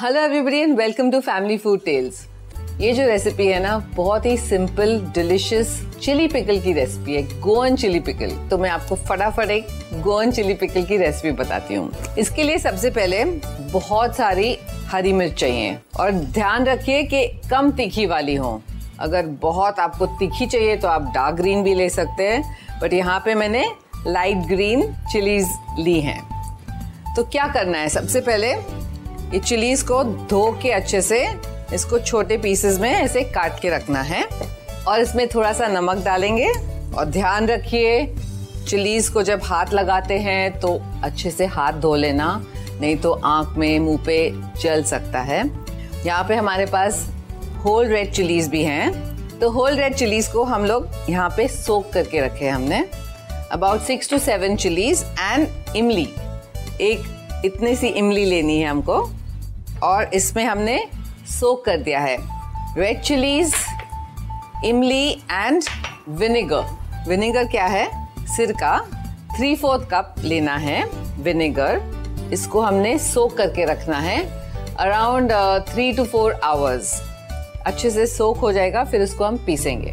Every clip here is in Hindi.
Hello everybody and welcome to family food tales ये जो रेसिपी है ना, बहुत ही सिंपल डिलिशियस चिली पिकल की रेसिपी है गोवन चिली पिकल तो मैं आपको फटाफट एक गोवन चिली पिकल की रेसिपी बताती हूँ। इसके लिए सबसे पहले बहुत सारी हरी मिर्च चाहिए और ध्यान रखिए कि कम तीखी वाली हो। अगर बहुत आपको तीखी चाहिए तो आप डार्क ग्रीन भी ले सकते हैं बट यहाँ पे मैंने लाइट ग्रीन चिलीज ली हैं। तो क्या करना है? सबसे पहले ये चिलीज को धो के अच्छे से इसको छोटे पीसेस में ऐसे काट के रखना है। और इसमें थोड़ा सा नमक डालेंगे। और ध्यान रखिए, चिलीज को जब हाथ लगाते हैं तो अच्छे से हाथ धो लेना, नहीं तो आँख में, मुँह पे जल सकता है। यहाँ पे हमारे पास होल रेड चिलीज भी हैं। तो होल रेड चिलीज को हम लोग यहाँ पे सोक करके रखे हमने। About six to seven chillies and इमली एक इतनी सी इमली लेनी है हमको और इसमें हमने सोक कर दिया है। रेड चिलीज इमली एंड विनेगर विनेगर क्या है? सिरका थ्री फोर्थ कप लेना है विनेगर इसको हमने सोक करके रखना है around three to four hours अच्छे से सोक हो जाएगा, फिर इसको हम पीसेंगे।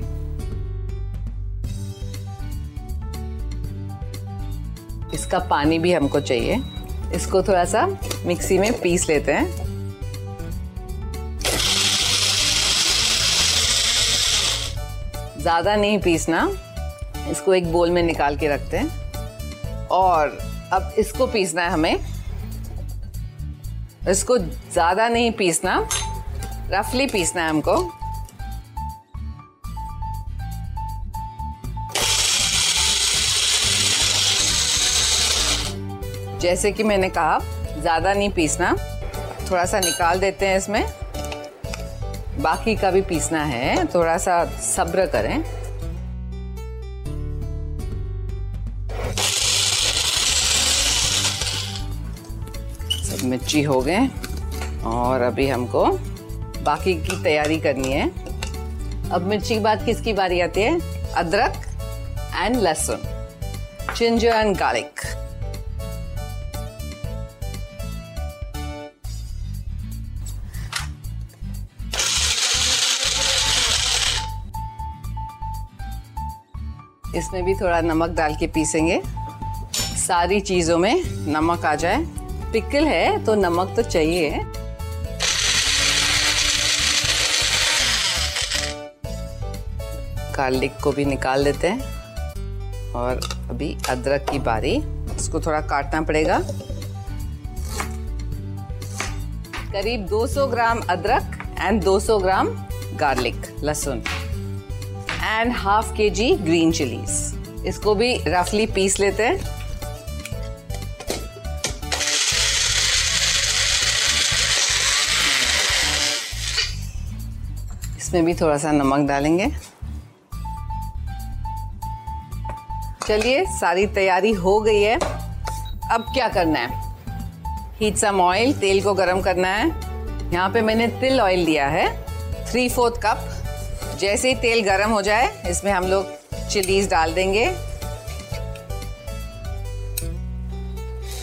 इसका पानी भी हमको चाहिए। इसको थोड़ा सा मिक्सी में पीस लेते हैं। ज़्यादा नहीं पीसना, इसको एक बोल में निकाल के रखते हैं। और अब इसको पीसना है हमें। इसको ज़्यादा नहीं पीसना, रफली पीसना है हमको। जैसे कि मैंने कहा, ज़्यादा नहीं पीसना। थोड़ा सा निकाल देते हैं इसमें। बाकी का भी पीसना है। थोड़ा सा सब्र करें। सब मिर्ची हो गए। और अभी हमको बाकी की तैयारी करनी है। अब मिर्ची के बाद किसकी बारी आती है? अदरक एंड लहसुन जिंजर एंड गार्लिक इसमें भी थोड़ा नमक डाल के पीसेंगे। सारी चीज़ों में नमक आ जाए। पिकल है तो नमक तो चाहिए। गार्लिक को भी निकाल देते हैं। और अभी अदरक की बारी। इसको थोड़ा काटना पड़ेगा। करीब 200 ग्राम अदरक एंड 200 ग्राम गार्लिक, लहसुन। And half K G green chillies इसको भी रफली पीस लेते हैं। इसमें भी थोड़ा सा नमक डालेंगे। चलिए, सारी तैयारी हो गई है। अब क्या करना है? हीट सम ऑयल तेल को गरम करना है। यहाँ पे मैंने तिल ऑयल लिया है। थ्री फोर्थ कप जैसे ही तेल गर्म हो जाए, इसमें हम लोग चिलीज डाल देंगे।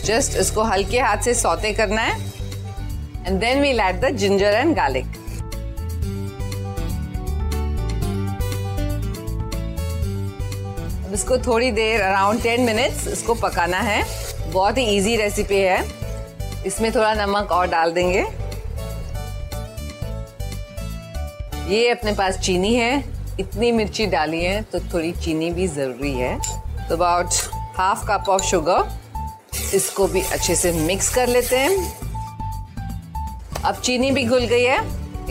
जस्ट इसको हल्के हाथ से सौते करना है। And then we add the ginger and garlic इसको थोड़ी देर अराउंड टेन मिनट्स इसको पकाना है। बहुत ही इजी रेसिपी है। इसमें थोड़ा नमक और डाल देंगे। ये अपने पास चीनी है। इतनी मिर्ची डाली है तो थोड़ी चीनी भी ज़रूरी है। तो about half cup of sugar इसको भी अच्छे से मिक्स कर लेते हैं। अब चीनी भी घुल गई है।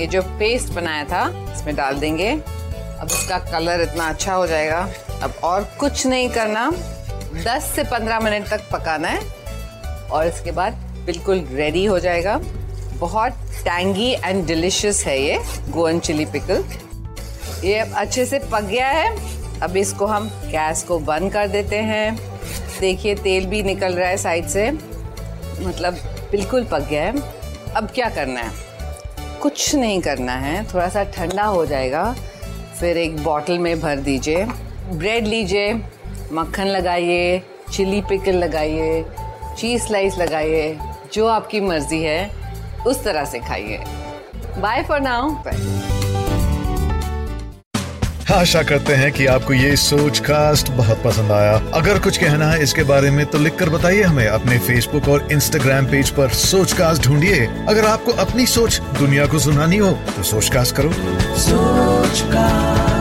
ये जो पेस्ट बनाया था, इसमें डाल देंगे। अब इसका कलर इतना अच्छा हो जाएगा। अब और कुछ नहीं करना। 10 से 15 मिनट तक पकाना है। और इसके बाद बिल्कुल रेडी हो जाएगा। बहुत टैंगी एंड डिलिशियस है ये गोवन चिली पिकल ये अच्छे से पक गया है। अब इसको हम गैस को बंद कर देते हैं। देखिए, तेल भी निकल रहा है साइड से। मतलब बिल्कुल पक गया है। अब क्या करना है? कुछ नहीं करना है। थोड़ा सा ठंडा हो जाएगा। फिर एक बॉटल में भर दीजिए। ब्रेड लीजिए। मक्खन लगाइए। चिली पिकल लगाइए। चीज़ स्लाइस लगाइए। जो आपकी मर्ज़ी है। उस तरह से खाइए। बाय फॉर नाउ आशा करते हैं कि आपको ये सोच कास्ट बहुत पसंद आया। अगर कुछ कहना है इसके बारे में तो लिखकर बताइए हमें अपने फेसबुक और इंस्टाग्राम पेज पर सोच कास्ट ढूंढिए। अगर आपको अपनी सोच दुनिया को सुनानी हो तो सोच कास्ट करो। सोच कास्ट